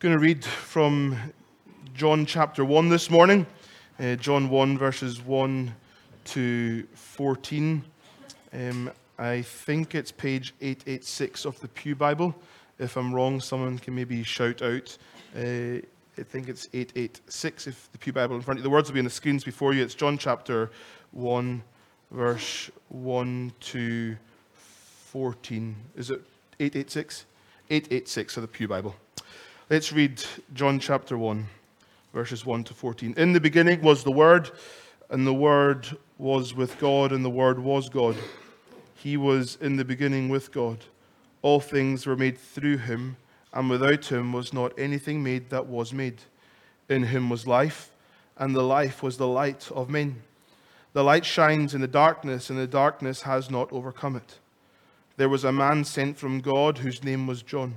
going to read from John chapter 1 this morning. Uh, John 1, verses 1 to 14. Um, I think it's page 886 of the Pew Bible. If I'm wrong, someone can maybe shout out. Uh, I think it's 886 if the Pew Bible in front of you. The words will be on the screens before you. It's John chapter 1, verse 1 to 14. Is it 886? 886 of the Pew Bible. Let's read John chapter 1, verses 1 to 14. In the beginning was the Word, and the Word was with God, and the Word was God. He was in the beginning with God. All things were made through him, and without him was not anything made that was made. In him was life, and the life was the light of men. The light shines in the darkness, and the darkness has not overcome it. There was a man sent from God whose name was John.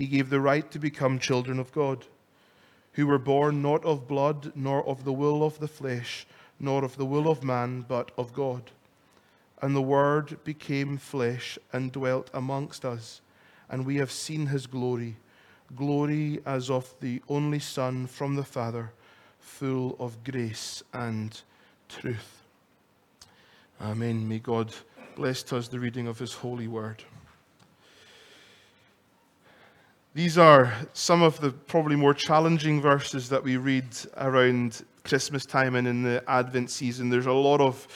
he gave the right to become children of God, who were born not of blood, nor of the will of the flesh, nor of the will of man, but of God. And the Word became flesh and dwelt amongst us, and we have seen his glory glory as of the only Son from the Father, full of grace and truth. Amen. May God bless to us the reading of his holy word. These are some of the probably more challenging verses that we read around Christmas time and in the Advent season. There's a lot of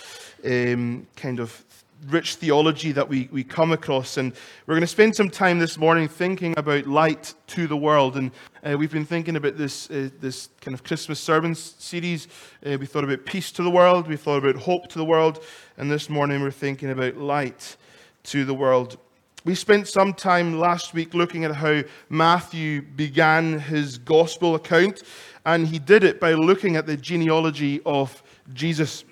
um, kind of rich theology that we, we come across. And we're going to spend some time this morning thinking about light to the world. And uh, we've been thinking about this, uh, this kind of Christmas sermon series. Uh, we thought about peace to the world, we thought about hope to the world. And this morning we're thinking about light to the world. We spent some time last week looking at how Matthew began his gospel account, and he did it by looking at the genealogy of Jesus.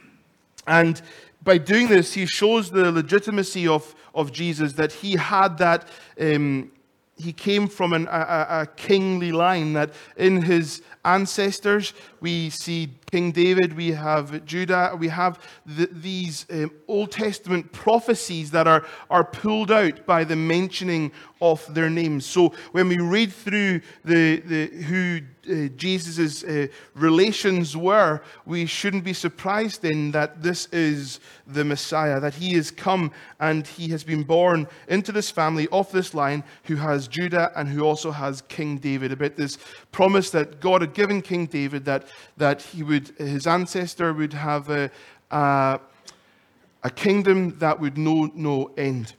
And by doing this, he shows the legitimacy of, of Jesus, that he had that, um, he came from an, a, a kingly line, that in his ancestors. We see King David, we have Judah, we have the, these um, Old Testament prophecies that are, are pulled out by the mentioning of their names. So when we read through the, the, who uh, Jesus' uh, relations were, we shouldn't be surprised then that this is the Messiah, that he has come and he has been born into this family of this line who has Judah and who also has King David. About this promise that God had given King David that, that he would, his ancestor would have a, a, a kingdom that would know no end.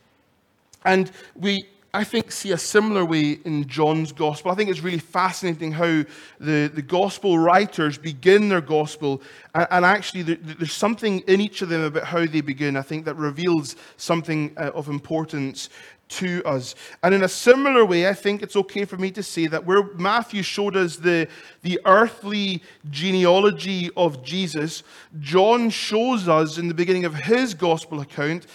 And we, I think, see a similar way in John's gospel. I think it's really fascinating how the, the gospel writers begin their gospel, and, and actually, there, there's something in each of them about how they begin, I think, that reveals something uh, of importance to us. And in a similar way, I think it's okay for me to say that where Matthew showed us the, the earthly genealogy of Jesus, John shows us in the beginning of his gospel account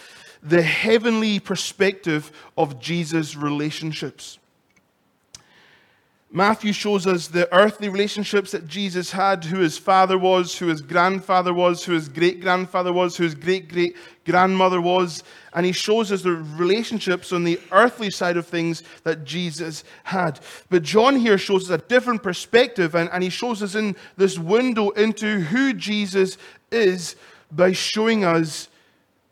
the heavenly perspective of Jesus' relationships. Matthew shows us the earthly relationships that Jesus had, who his father was, who his grandfather was, who his great grandfather was, who his great great grandmother was. And he shows us the relationships on the earthly side of things that Jesus had. But John here shows us a different perspective, and, and he shows us in this window into who Jesus is by showing us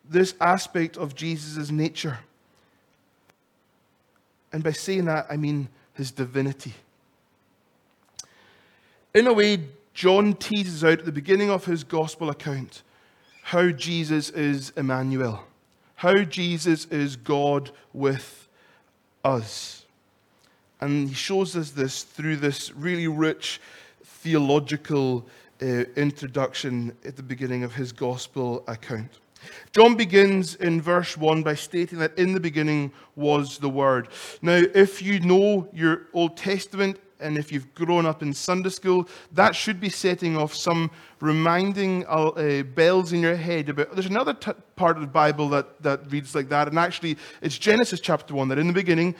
this aspect of Jesus' nature. And by saying that, I mean his divinity. In a way, John teases out at the beginning of his gospel account how Jesus is Emmanuel, how Jesus is God with us. And he shows us this through this really rich theological uh, introduction at the beginning of his gospel account. John begins in verse 1 by stating that in the beginning was the Word. Now, if you know your Old Testament, and if you've grown up in Sunday school, that should be setting off some reminding uh, uh bells in your head about. There's another t- part of the Bible that, that reads like that, and actually, it's Genesis chapter 1 that in the beginning,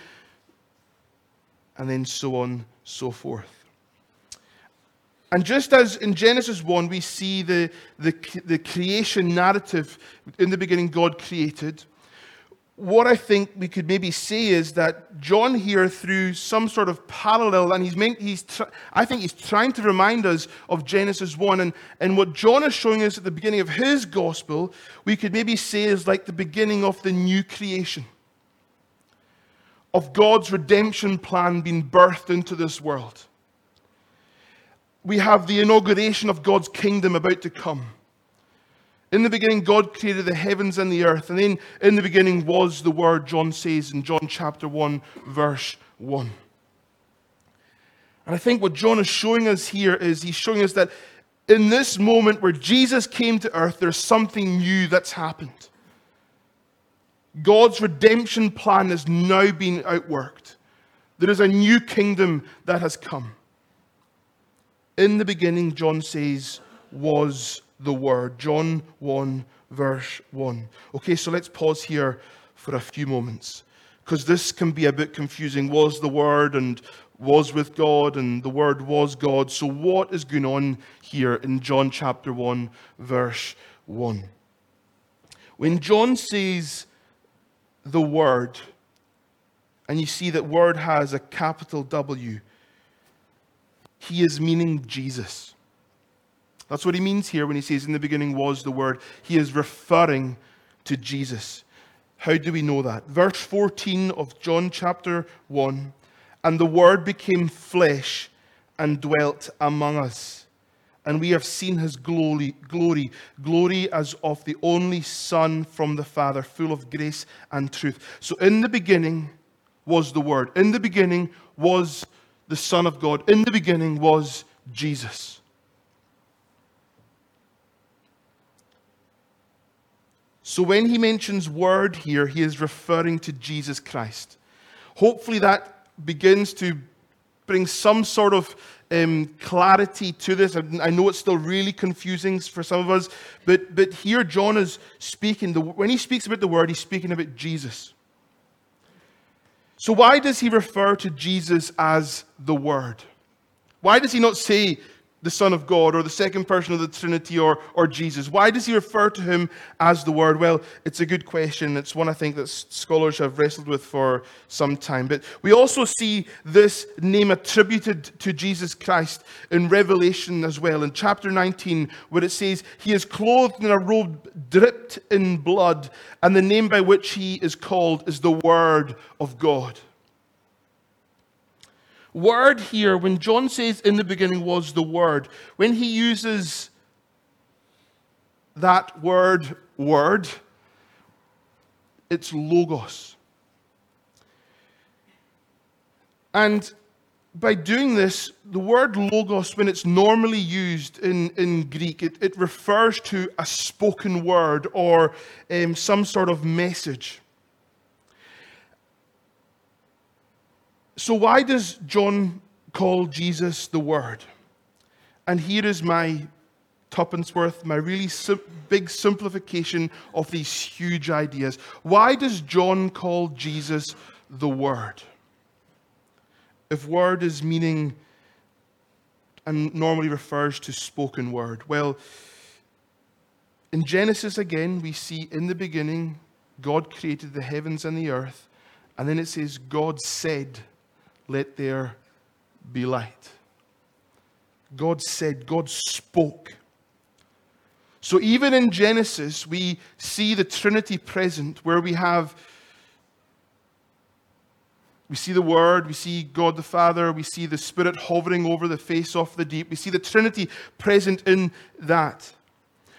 and then so on, so forth. And just as in Genesis 1, we see the, the, the creation narrative, in the beginning, God created what I think we could maybe say is that John here, through some sort of parallel, and he's, meant, he's tr- I think he's trying to remind us of Genesis 1. And, and what John is showing us at the beginning of his gospel, we could maybe say is like the beginning of the new creation, of God's redemption plan being birthed into this world. We have the inauguration of God's kingdom about to come. In the beginning, God created the heavens and the earth. And then in the beginning was the Word, John says in John chapter 1, verse 1. And I think what John is showing us here is he's showing us that in this moment where Jesus came to earth, there's something new that's happened. God's redemption plan has now been outworked. There is a new kingdom that has come. In the beginning, John says, was the Word. John 1, verse 1. Okay, so let's pause here for a few moments because this can be a bit confusing. Was the Word and was with God, and the Word was God. So, what is going on here in John chapter 1, verse 1? When John says the Word, and you see that Word has a capital W, he is meaning Jesus. That's what he means here when he says, In the beginning was the Word. He is referring to Jesus. How do we know that? Verse 14 of John chapter 1 And the Word became flesh and dwelt among us. And we have seen his glory, glory, glory as of the only Son from the Father, full of grace and truth. So in the beginning was the Word. In the beginning was the Son of God. In the beginning was Jesus. So when he mentions word here, he is referring to Jesus Christ. Hopefully that begins to bring some sort of um, clarity to this. I know it's still really confusing for some of us, but, but here John is speaking, the, when he speaks about the word, he's speaking about Jesus. So why does he refer to Jesus as the Word? Why does he not say the Son of God or the second person of the Trinity or, or Jesus? Why does he refer to him as the Word? Well, it's a good question. It's one I think that scholars have wrestled with for some time. But we also see this name attributed to Jesus Christ in Revelation as well, in chapter 19, where it says, He is clothed in a robe dripped in blood, and the name by which he is called is the Word of God word here, when John says in the beginning was the word, when he uses that word, word, it's logos. And by doing this, the word logos, when it's normally used in, in Greek, it, it refers to a spoken word or um, some sort of message. So, why does John call Jesus the Word? And here is my tuppence worth, my really sim- big simplification of these huge ideas. Why does John call Jesus the Word? If word is meaning and normally refers to spoken word, well, in Genesis again, we see in the beginning, God created the heavens and the earth, and then it says, God said, let there be light. God said, God spoke. So even in Genesis, we see the Trinity present, where we have we see the Word, we see God the Father, we see the Spirit hovering over the face of the deep. We see the Trinity present in that.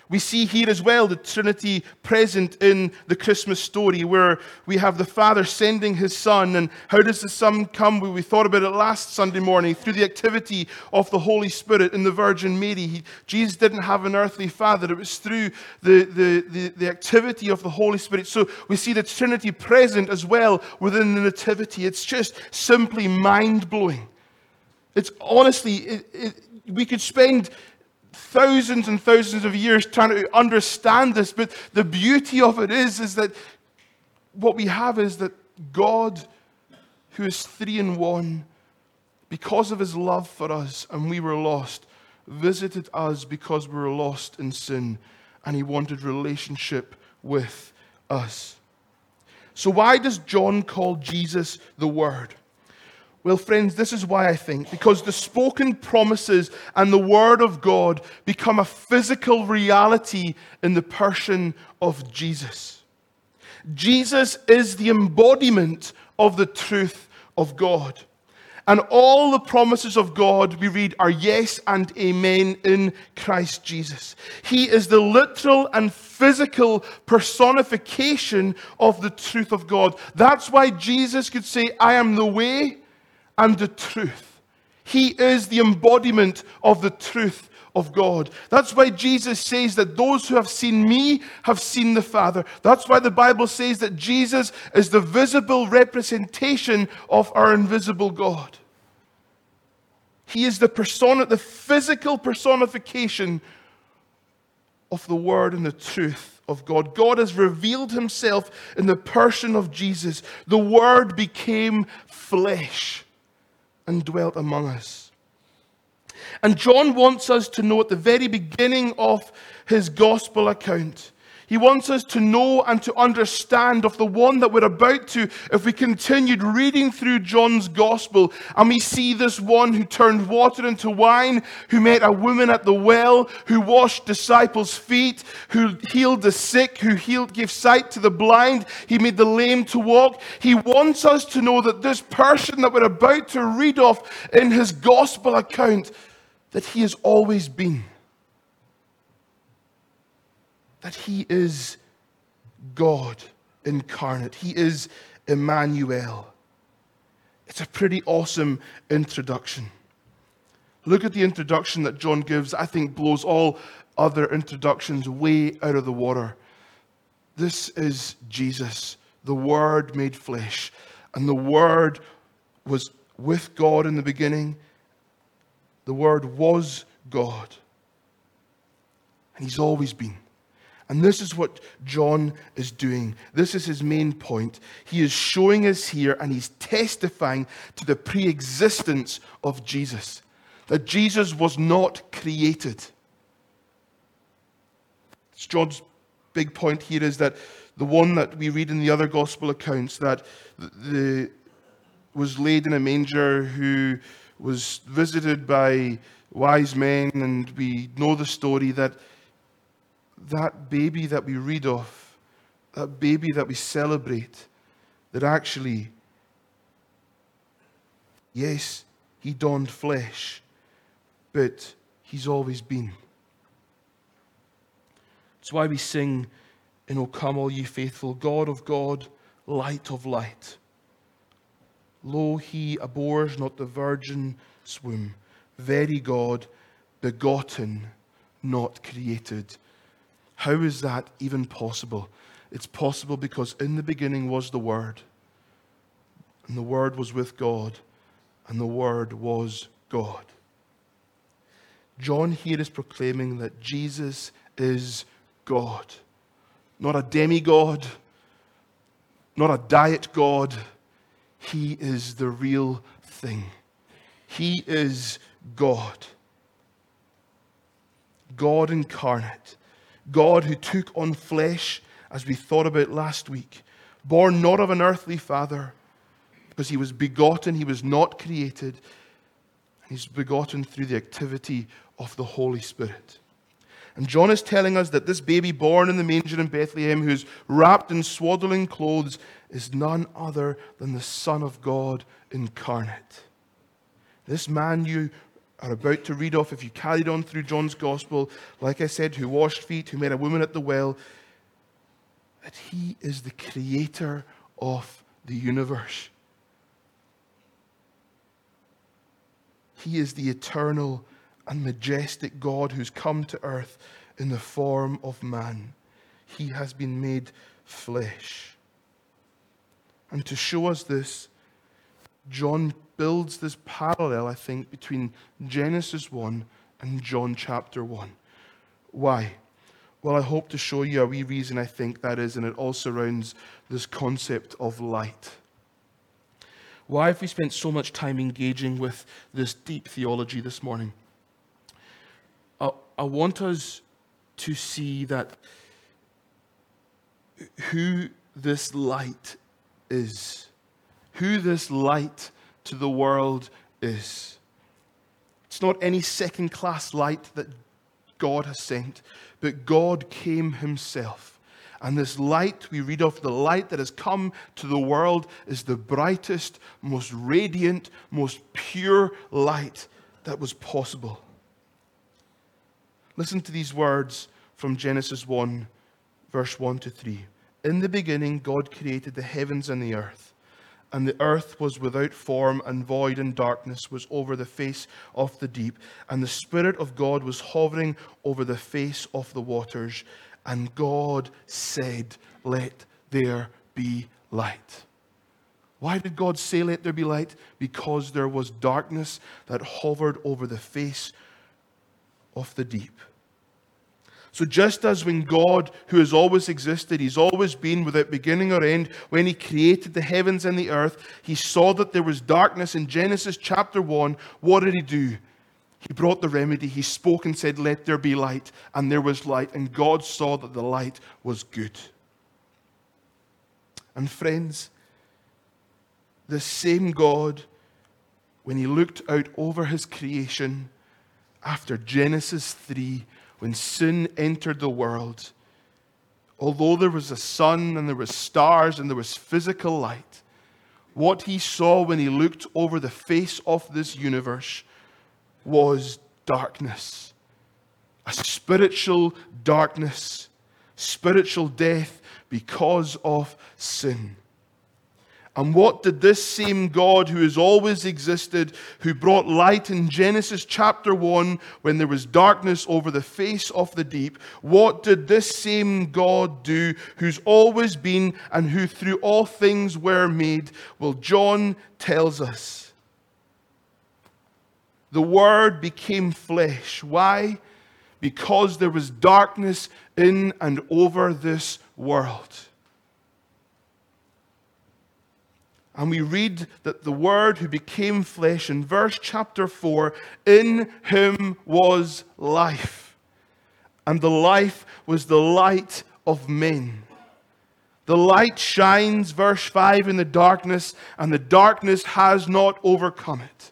We see here as well the Trinity present in the Christmas story where we have the Father sending his Son. And how does the Son come? We thought about it last Sunday morning through the activity of the Holy Spirit in the Virgin Mary. He, Jesus didn't have an earthly father, it was through the, the, the, the activity of the Holy Spirit. So we see the Trinity present as well within the Nativity. It's just simply mind blowing. It's honestly, it, it, we could spend thousands and thousands of years trying to understand this, but the beauty of it is, is that what we have is that God, who is three in one, because of his love for us and we were lost, visited us because we were lost in sin and he wanted relationship with us. So, why does John call Jesus the Word? Well, friends, this is why I think. Because the spoken promises and the Word of God become a physical reality in the person of Jesus. Jesus is the embodiment of the truth of God. And all the promises of God, we read, are yes and amen in Christ Jesus. He is the literal and physical personification of the truth of God. That's why Jesus could say, I am the way and the truth. He is the embodiment of the truth of God. That's why Jesus says that those who have seen me have seen the Father. That's why the Bible says that Jesus is the visible representation of our invisible God. He is the persona, the physical personification of the Word and the truth of God. God has revealed Himself in the person of Jesus. The Word became flesh and dwelt among us. And John wants us to know at the very beginning of his gospel account he wants us to know and to understand of the one that we're about to, if we continued reading through John's gospel and we see this one who turned water into wine, who met a woman at the well, who washed disciples' feet, who healed the sick, who healed, gave sight to the blind, he made the lame to walk. He wants us to know that this person that we're about to read of in his gospel account, that he has always been that he is God incarnate. He is Emmanuel. It's a pretty awesome introduction. Look at the introduction that John gives, I think blows all other introductions way out of the water. This is Jesus, the Word made flesh. And the Word was with God in the beginning. The Word was God. And He's always been. And this is what John is doing. This is his main point. He is showing us here and he's testifying to the pre existence of Jesus, that Jesus was not created. It's John's big point here is that the one that we read in the other gospel accounts that the, was laid in a manger who was visited by wise men, and we know the story that that baby that we read of, that baby that we celebrate, that actually, yes, he donned flesh, but he's always been. It's why we sing And O come, all ye faithful, God of God, light of light. Lo, he abhors not the virgin's womb, very God, begotten, not created. How is that even possible? It's possible because in the beginning was the Word, and the Word was with God, and the Word was God. John here is proclaiming that Jesus is God, not a demigod, not a diet God. He is the real thing. He is God. God incarnate. God who took on flesh, as we thought about last week, born not of an earthly father, because he was begotten, he was not created, and he's begotten through the activity of the Holy Spirit. And John is telling us that this baby born in the manger in Bethlehem, who's wrapped in swaddling clothes, is none other than the Son of God incarnate. This man you are about to read off, if you carried on through John's gospel, like I said, who washed feet, who met a woman at the well, that he is the creator of the universe. He is the eternal and majestic God who's come to earth in the form of man. He has been made flesh. And to show us this, John builds this parallel, I think, between Genesis 1 and John chapter 1. Why? Well, I hope to show you a wee reason I think that is, and it all surrounds this concept of light. Why have we spent so much time engaging with this deep theology this morning? I, I want us to see that who this light is, who this light to the world is. It's not any second class light that God has sent, but God came Himself. And this light we read of, the light that has come to the world, is the brightest, most radiant, most pure light that was possible. Listen to these words from Genesis 1, verse 1 to 3. In the beginning, God created the heavens and the earth. And the earth was without form and void, and darkness was over the face of the deep. And the Spirit of God was hovering over the face of the waters. And God said, Let there be light. Why did God say, Let there be light? Because there was darkness that hovered over the face of the deep. So, just as when God, who has always existed, He's always been without beginning or end, when He created the heavens and the earth, He saw that there was darkness in Genesis chapter 1. What did He do? He brought the remedy. He spoke and said, Let there be light. And there was light. And God saw that the light was good. And friends, the same God, when He looked out over His creation after Genesis 3, when sin entered the world, although there was a sun and there was stars and there was physical light, what he saw when he looked over the face of this universe was darkness. A spiritual darkness, spiritual death because of sin. And what did this same God who has always existed, who brought light in Genesis chapter 1 when there was darkness over the face of the deep, what did this same God do who's always been and who through all things were made? Well, John tells us. The Word became flesh. Why? Because there was darkness in and over this world. And we read that the Word who became flesh in verse chapter 4 in him was life. And the life was the light of men. The light shines, verse 5, in the darkness, and the darkness has not overcome it.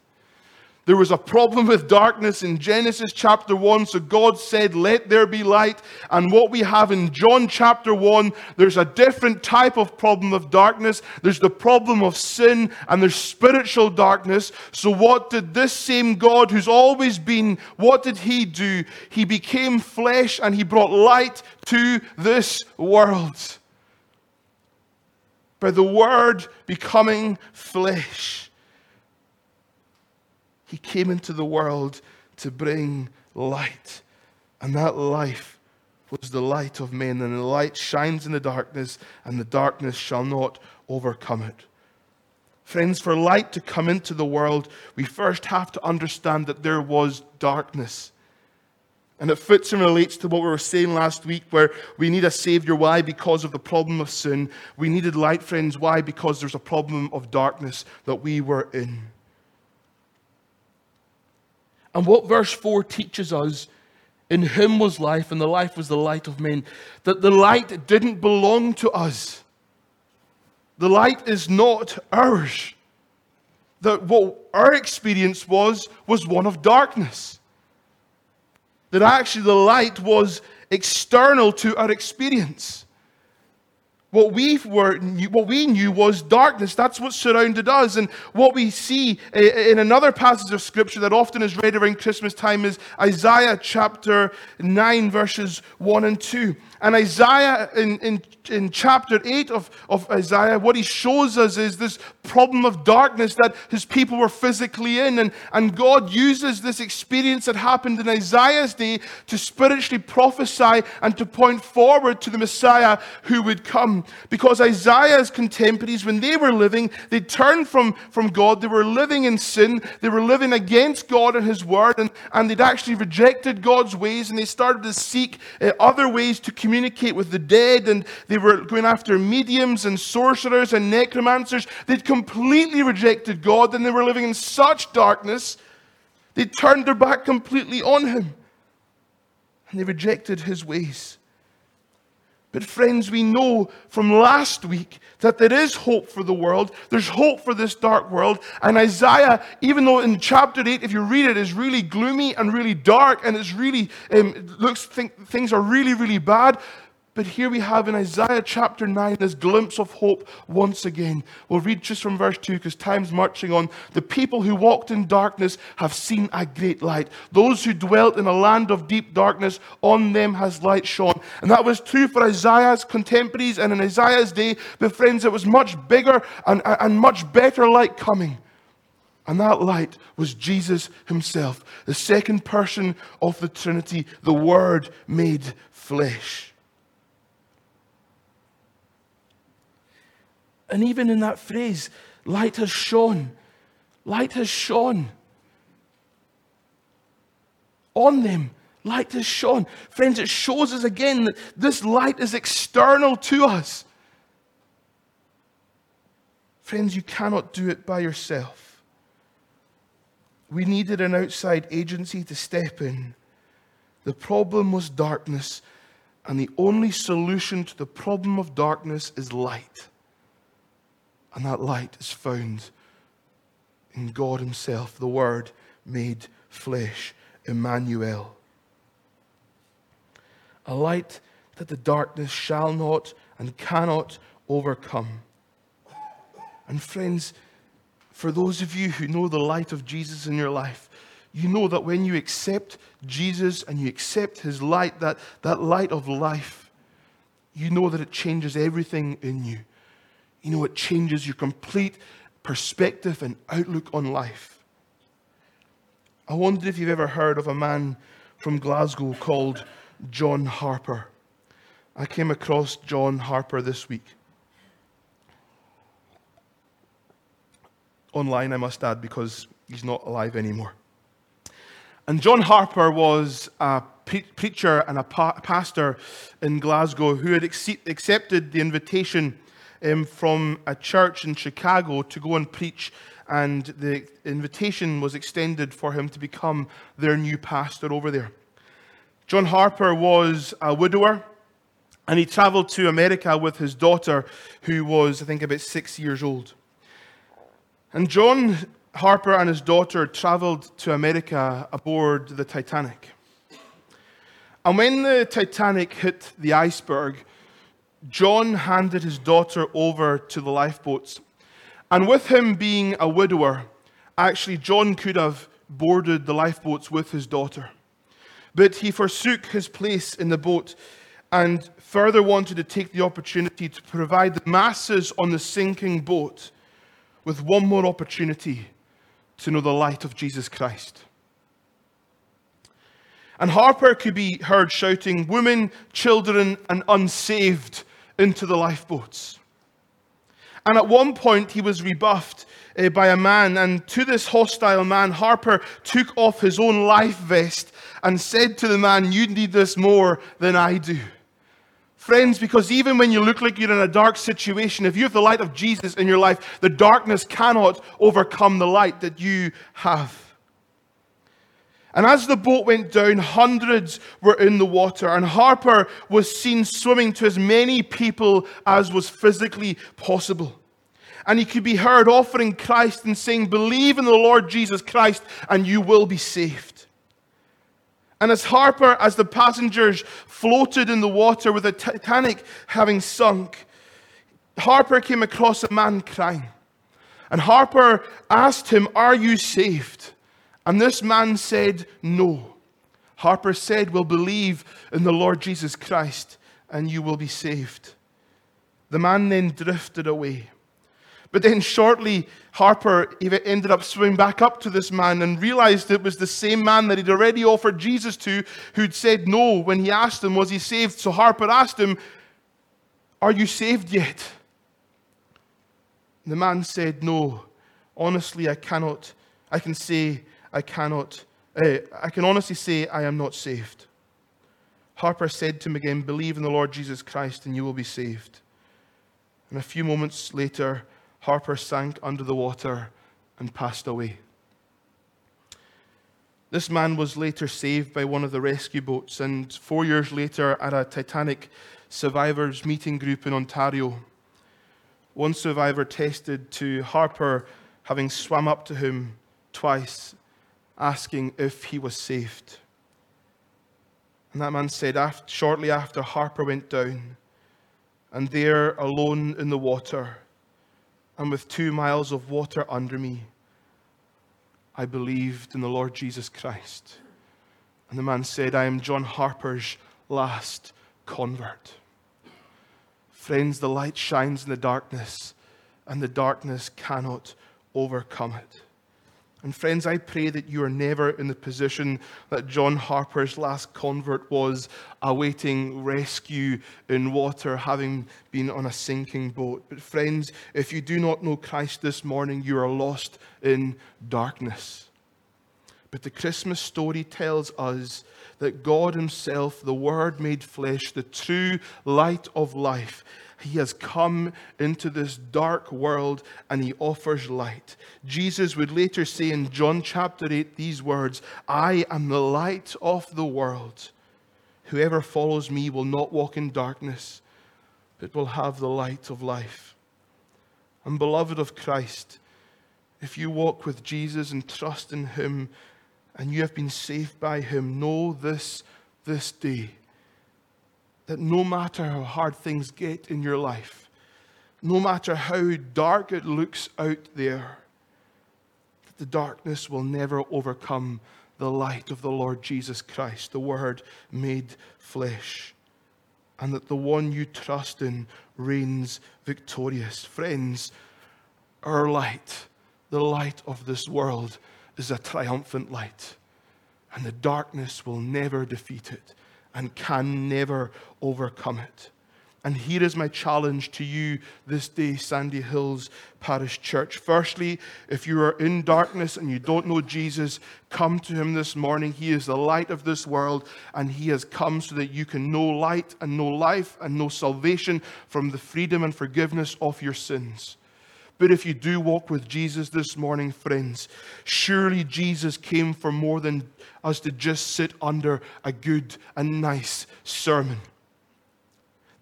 There was a problem with darkness in Genesis chapter 1, so God said, Let there be light. And what we have in John chapter 1, there's a different type of problem of darkness. There's the problem of sin, and there's spiritual darkness. So, what did this same God who's always been, what did he do? He became flesh and he brought light to this world. By the Word becoming flesh. He came into the world to bring light. And that life was the light of men. And the light shines in the darkness, and the darkness shall not overcome it. Friends, for light to come into the world, we first have to understand that there was darkness. And it fits and relates to what we were saying last week, where we need a Savior. Why? Because of the problem of sin. We needed light, friends. Why? Because there's a problem of darkness that we were in. And what verse 4 teaches us in him was life, and the life was the light of men, that the light didn't belong to us. The light is not ours. That what our experience was, was one of darkness. That actually the light was external to our experience. What we, were, what we knew was darkness. That's what surrounded us. And what we see in another passage of Scripture that often is read around Christmas time is Isaiah chapter 9, verses 1 and 2. And Isaiah, in, in, in chapter 8 of, of Isaiah, what he shows us is this problem of darkness that his people were physically in. And, and God uses this experience that happened in Isaiah's day to spiritually prophesy and to point forward to the Messiah who would come. come because Isaiah's contemporaries, when they were living, they turned from, from God. They were living in sin. They were living against God and His Word, and, and they'd actually rejected God's ways, and they started to seek uh, other ways to communicate with the dead, and they were going after mediums and sorcerers and necromancers. They'd completely rejected God, then they were living in such darkness, they turned their back completely on Him, and they rejected His ways. But, friends, we know from last week that there is hope for the world. There's hope for this dark world. And Isaiah, even though in chapter 8, if you read it, is really gloomy and really dark and it's really, um, looks, think, things are really, really bad. But here we have in Isaiah chapter 9 this glimpse of hope once again. We'll read just from verse 2 because time's marching on. The people who walked in darkness have seen a great light. Those who dwelt in a land of deep darkness, on them has light shone. And that was true for Isaiah's contemporaries and in Isaiah's day. But friends, it was much bigger and, and much better light coming. And that light was Jesus himself, the second person of the Trinity, the Word made flesh. And even in that phrase, light has shone. Light has shone. On them, light has shone. Friends, it shows us again that this light is external to us. Friends, you cannot do it by yourself. We needed an outside agency to step in. The problem was darkness, and the only solution to the problem of darkness is light. And that light is found in God Himself, the Word made flesh, Emmanuel. A light that the darkness shall not and cannot overcome. And friends, for those of you who know the light of Jesus in your life, you know that when you accept Jesus and you accept his light, that, that light of life, you know that it changes everything in you you know, it changes your complete perspective and outlook on life. I wonder if you've ever heard of a man from Glasgow called John Harper. I came across John Harper this week. Online, I must add, because he's not alive anymore. And John Harper was a pre- preacher and a pa- pastor in Glasgow who had accepted the invitation um, from a church in Chicago to go and preach, and the invitation was extended for him to become their new pastor over there. John Harper was a widower, and he traveled to America with his daughter, who was, I think, about six years old. And John Harper and his daughter traveled to America aboard the Titanic. And when the Titanic hit the iceberg, John handed his daughter over to the lifeboats. And with him being a widower, actually, John could have boarded the lifeboats with his daughter. But he forsook his place in the boat and further wanted to take the opportunity to provide the masses on the sinking boat with one more opportunity to know the light of Jesus Christ. And Harper could be heard shouting, Women, children, and unsaved into the lifeboats. And at one point, he was rebuffed uh, by a man, and to this hostile man, Harper took off his own life vest and said to the man, You need this more than I do. Friends, because even when you look like you're in a dark situation, if you have the light of Jesus in your life, the darkness cannot overcome the light that you have. And as the boat went down, hundreds were in the water, and Harper was seen swimming to as many people as was physically possible. And he could be heard offering Christ and saying, Believe in the Lord Jesus Christ, and you will be saved. And as Harper, as the passengers floated in the water with the Titanic having sunk, Harper came across a man crying. And Harper asked him, Are you saved? And this man said, No. Harper said, We'll believe in the Lord Jesus Christ and you will be saved. The man then drifted away. But then shortly, Harper ended up swimming back up to this man and realized it was the same man that he'd already offered Jesus to, who'd said no when he asked him, Was he saved? So Harper asked him, Are you saved yet? The man said, No. Honestly, I cannot. I can say, I cannot. Uh, I can honestly say, I am not saved. Harper said to him again, Believe in the Lord Jesus Christ and you will be saved. And a few moments later, Harper sank under the water and passed away. This man was later saved by one of the rescue boats, and four years later, at a Titanic survivors meeting group in Ontario, one survivor tested to Harper, having swam up to him twice, asking if he was saved. And that man said, shortly after Harper went down, and there alone in the water, and with two miles of water under me, I believed in the Lord Jesus Christ. And the man said, I am John Harper's last convert. Friends, the light shines in the darkness, and the darkness cannot overcome it. And friends, I pray that you are never in the position that John Harper's last convert was, awaiting rescue in water, having been on a sinking boat. But friends, if you do not know Christ this morning, you are lost in darkness. But the Christmas story tells us that God Himself, the Word made flesh, the true light of life, he has come into this dark world and he offers light. Jesus would later say in John chapter 8 these words I am the light of the world. Whoever follows me will not walk in darkness, but will have the light of life. And beloved of Christ, if you walk with Jesus and trust in him and you have been saved by him, know this this day that no matter how hard things get in your life, no matter how dark it looks out there, that the darkness will never overcome the light of the Lord Jesus Christ, the Word made flesh, and that the one you trust in reigns victorious. Friends, our light, the light of this world, is a triumphant light, and the darkness will never defeat it and can never overcome it. And here is my challenge to you this day, Sandyhills Parish Church. Firstly, if you are in darkness and you don't know Jesus, come to him this morning. He is the light of this world, and he has come so that you can know light and know life and know salvation from the freedom and forgiveness of your sins. But if you do walk with Jesus this morning, friends, surely Jesus came for more than us to just sit under a good and nice sermon.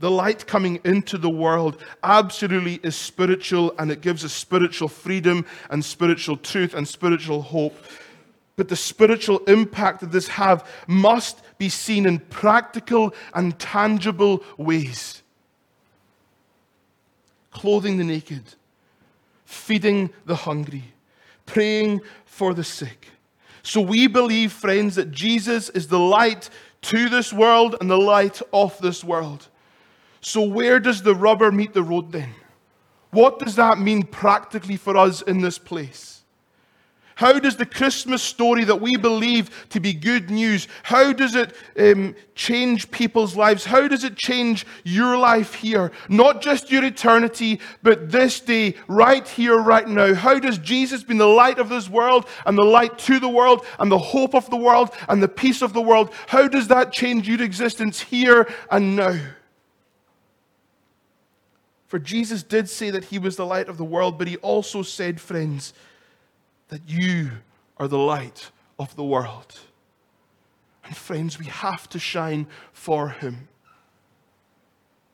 The light coming into the world absolutely is spiritual and it gives us spiritual freedom and spiritual truth and spiritual hope. But the spiritual impact that this have must be seen in practical and tangible ways. Clothing the naked, feeding the hungry, praying for the sick. So we believe, friends, that Jesus is the light to this world and the light of this world. So, where does the rubber meet the road then? What does that mean practically for us in this place? How does the Christmas story that we believe to be good news, how does it um, change people's lives? How does it change your life here? Not just your eternity, but this day, right here, right now. How does Jesus being the light of this world and the light to the world and the hope of the world and the peace of the world, how does that change your existence here and now? For Jesus did say that he was the light of the world, but he also said, friends, that you are the light of the world. And friends, we have to shine for Him.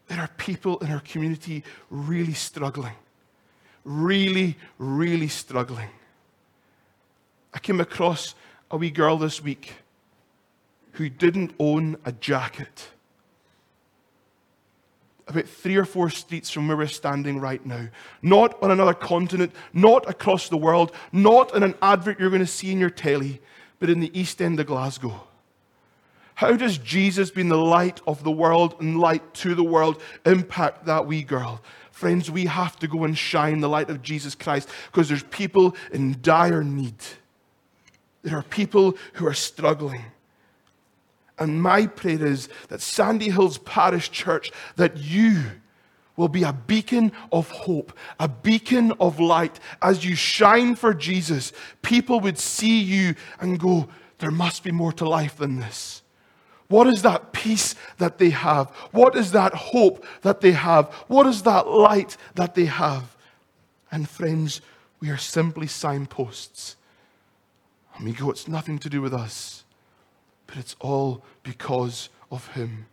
There are people in our community really struggling, really, really struggling. I came across a wee girl this week who didn't own a jacket about three or four streets from where we're standing right now. Not on another continent, not across the world, not in an advert you're going to see in your telly, but in the East End of Glasgow. How does Jesus, being the light of the world and light to the world, impact that wee girl? Friends, we have to go and shine the light of Jesus Christ because there's people in dire need. There are people who are struggling. And my prayer is that Sandyhills Parish Church, that you will be a beacon of hope, a beacon of light. As you shine for Jesus, people would see you and go, There must be more to life than this. What is that peace that they have? What is that hope that they have? What is that light that they have? And friends, we are simply signposts. And we go, It's nothing to do with us, but it's all because of Him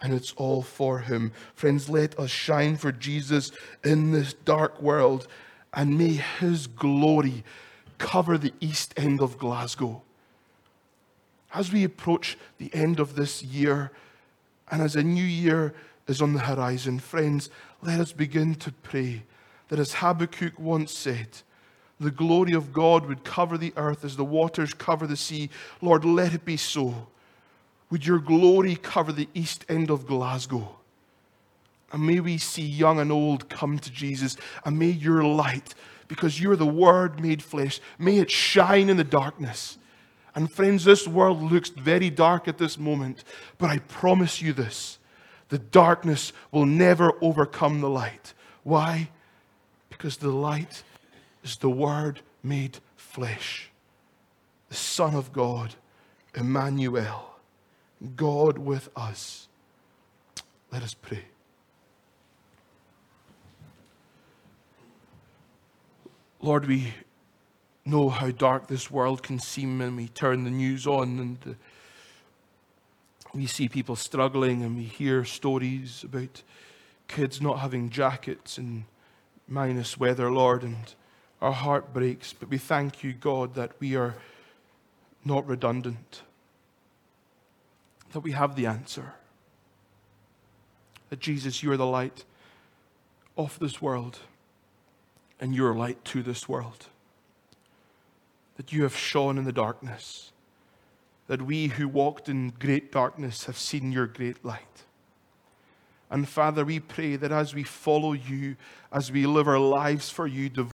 and it's all for Him. Friends, let us shine for Jesus in this dark world, and may His glory cover the east end of Glasgow. As we approach the end of this year, and as a new year is on the horizon, friends, let us begin to pray that, as Habakkuk once said, the glory of God would cover the earth as the waters cover the sea. Lord, let it be so. Would your glory cover the east end of Glasgow? And may we see young and old come to Jesus. And may your light, because you're the Word made flesh, may it shine in the darkness. And friends, this world looks very dark at this moment, but I promise you this the darkness will never overcome the light. Why? Because the light is the Word made flesh, the Son of God, Emmanuel. God with us. Let us pray. Lord, we know how dark this world can seem, and we turn the news on and uh, we see people struggling, and we hear stories about kids not having jackets and minus weather, Lord, and our heart breaks. But we thank you, God, that we are not redundant that we have the answer. That Jesus, you are the light of this world, and you are light to this world. That you have shone in the darkness. That we who walked in great darkness have seen your great light. And Father, we pray that as we follow you, as we live our lives for you,